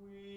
we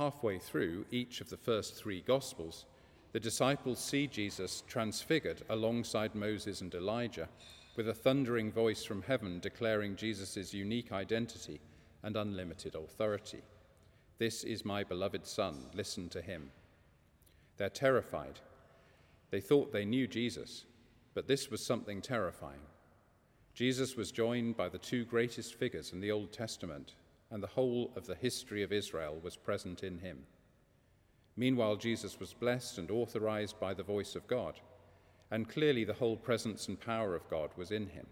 halfway through each of the first three Gospels, the disciples see Jesus transfigured alongside Moses and Elijah, with a thundering voice from heaven declaring Jesus' unique identity and unlimited authority. This is my beloved Son, listen to him. They're terrified. They thought they knew Jesus, but this was something terrifying. Jesus was joined by the two greatest figures in the Old Testament, and the whole of the history of Israel was present in him. Meanwhile, Jesus was blessed and authorized by the voice of God, and clearly the whole presence and power of God was in him.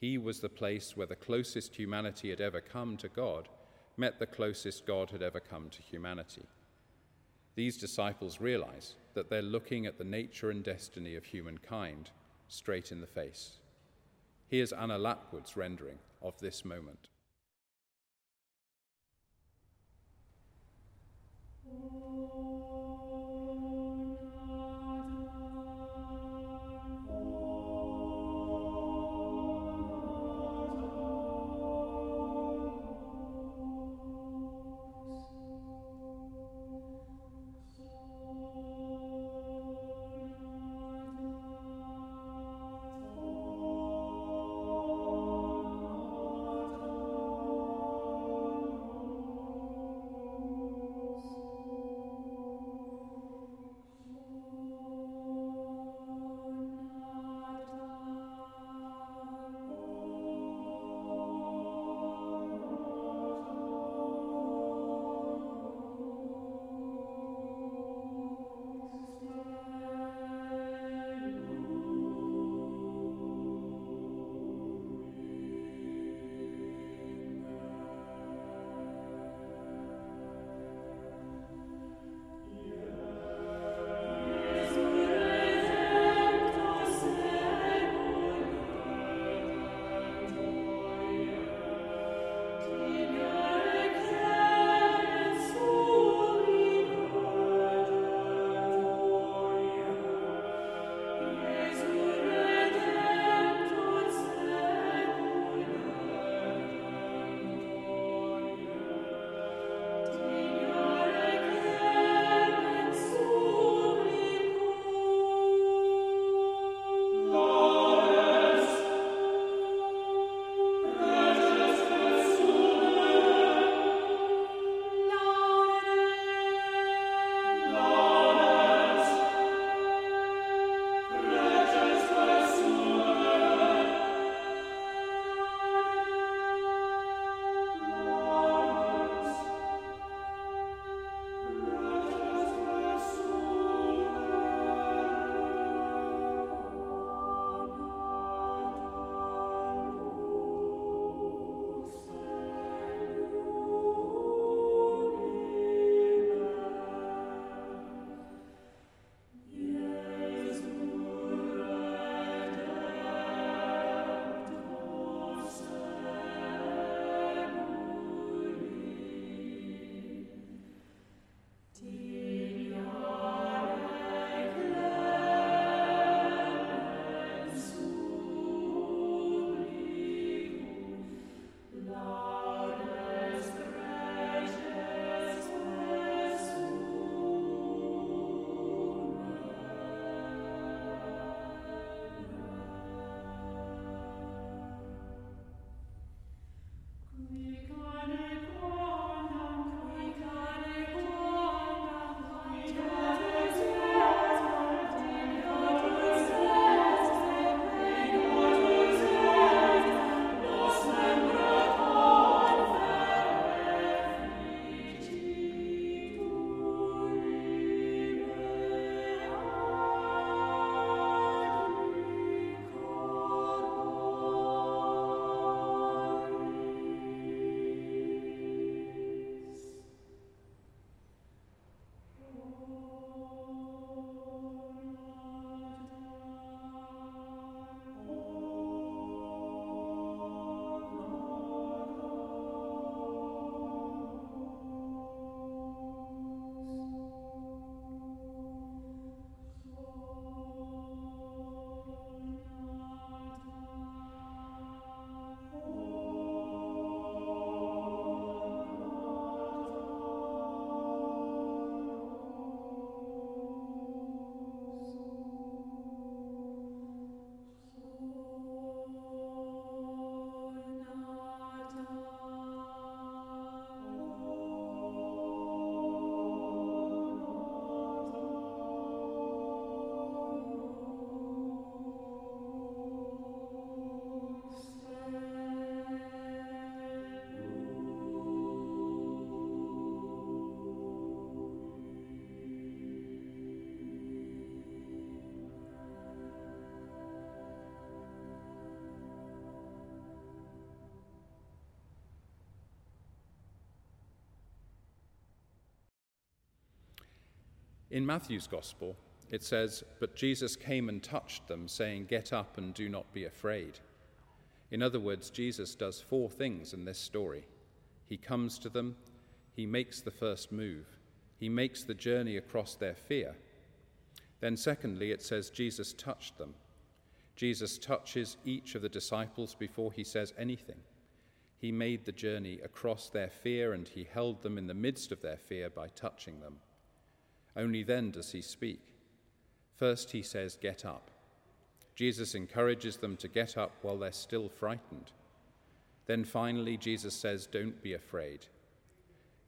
He was the place where the closest humanity had ever come to God met the closest God had ever come to humanity. These disciples realize that they're looking at the nature and destiny of humankind straight in the face. Here's Anna Lapwood's rendering of this moment. In Matthew's Gospel, it says, But Jesus came and touched them, saying, Get up and do not be afraid. In other words, Jesus does four things in this story. He comes to them, he makes the first move, he makes the journey across their fear. Then, secondly, it says Jesus touched them. Jesus touches each of the disciples before he says anything. He made the journey across their fear and he held them in the midst of their fear by touching them. Only then does he speak. First, he says, Get up. Jesus encourages them to get up while they're still frightened. Then finally, Jesus says, Don't be afraid.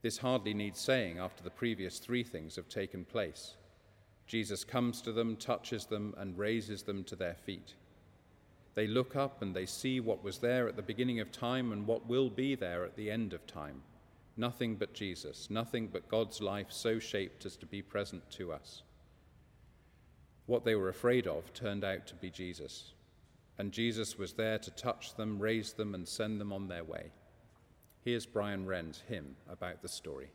This hardly needs saying after the previous three things have taken place. Jesus comes to them, touches them, and raises them to their feet. They look up and they see what was there at the beginning of time and what will be there at the end of time. Nothing but Jesus, nothing but God's life so shaped as to be present to us. What they were afraid of turned out to be Jesus, and Jesus was there to touch them, raise them, and send them on their way. Here's Brian Wren's hymn about the story.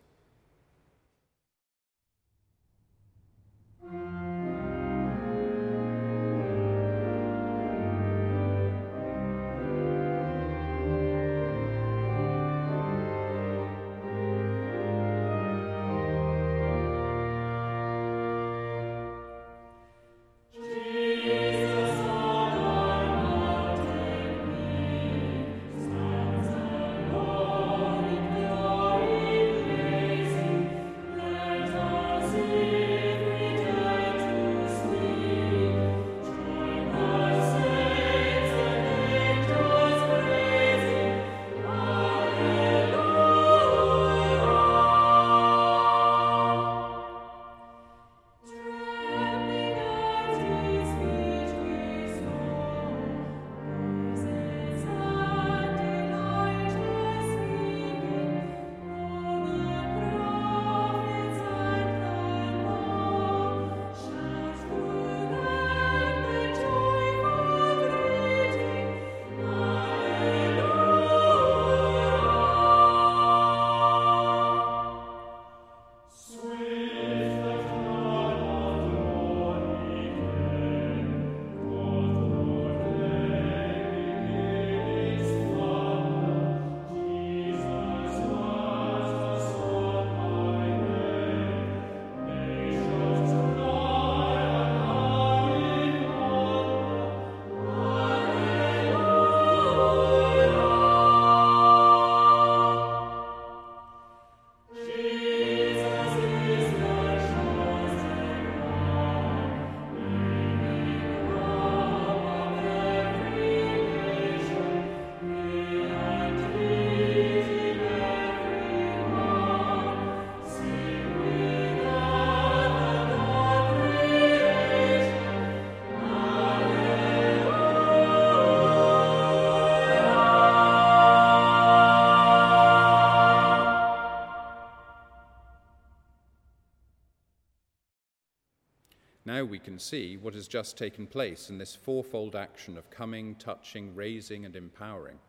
Now we can see what has just taken place in this fourfold action of coming, touching, raising, and empowering.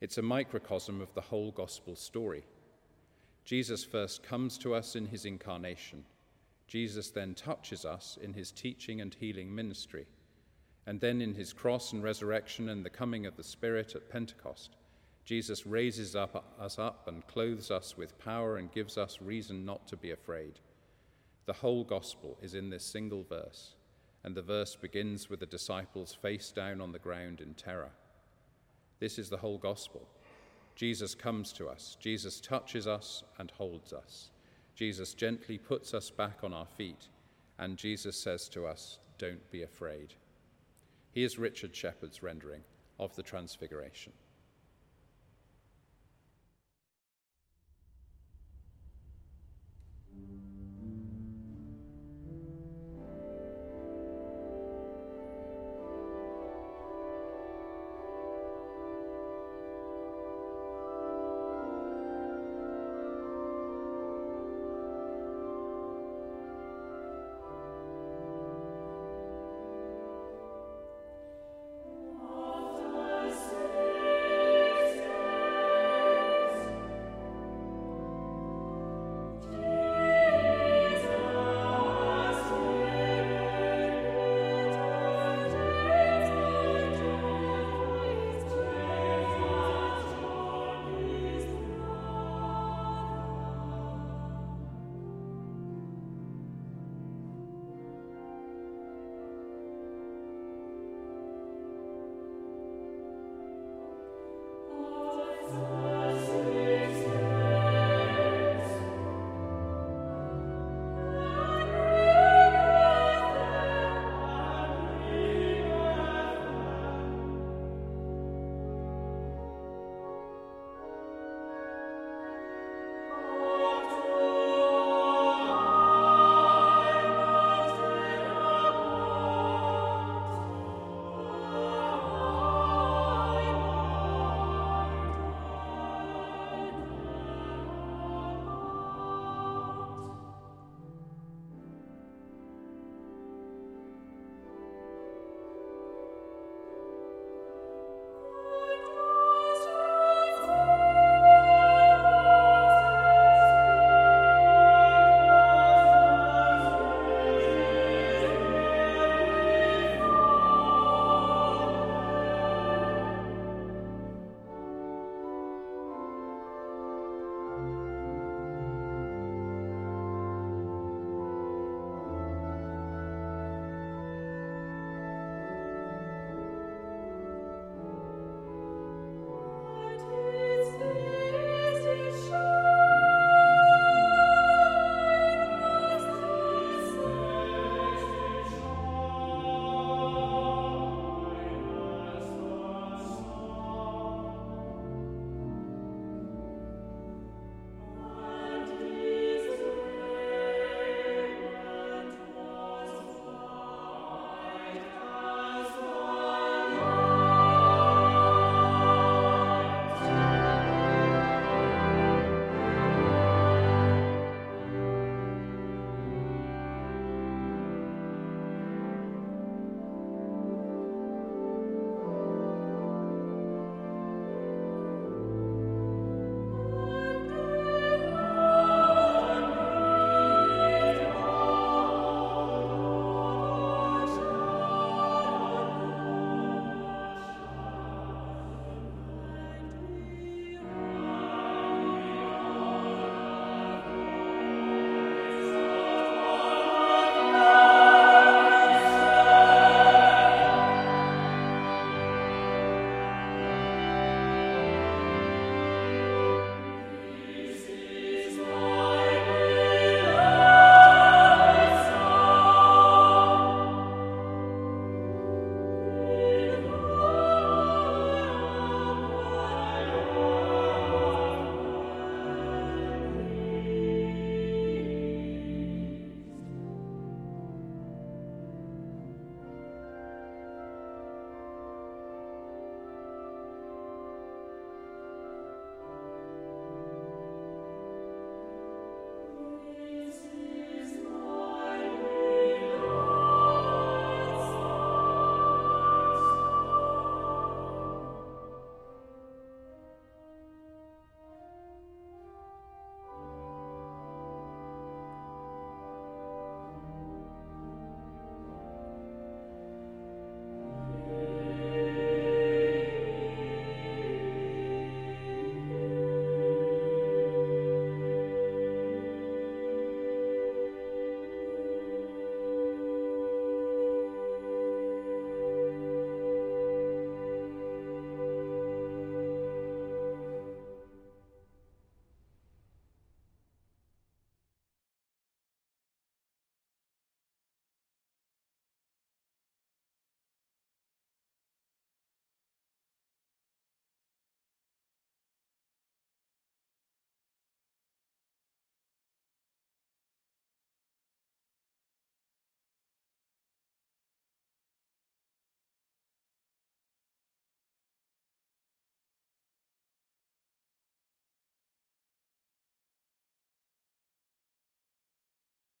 It's a microcosm of the whole gospel story. Jesus first comes to us in his incarnation. Jesus then touches us in his teaching and healing ministry. And then in his cross and resurrection and the coming of the Spirit at Pentecost, Jesus raises up, us up and clothes us with power and gives us reason not to be afraid. The whole gospel is in this single verse, and the verse begins with the disciples face down on the ground in terror. This is the whole gospel. Jesus comes to us, Jesus touches us and holds us. Jesus gently puts us back on our feet, and Jesus says to us, Don't be afraid. Here's Richard Shephard's rendering of the Transfiguration.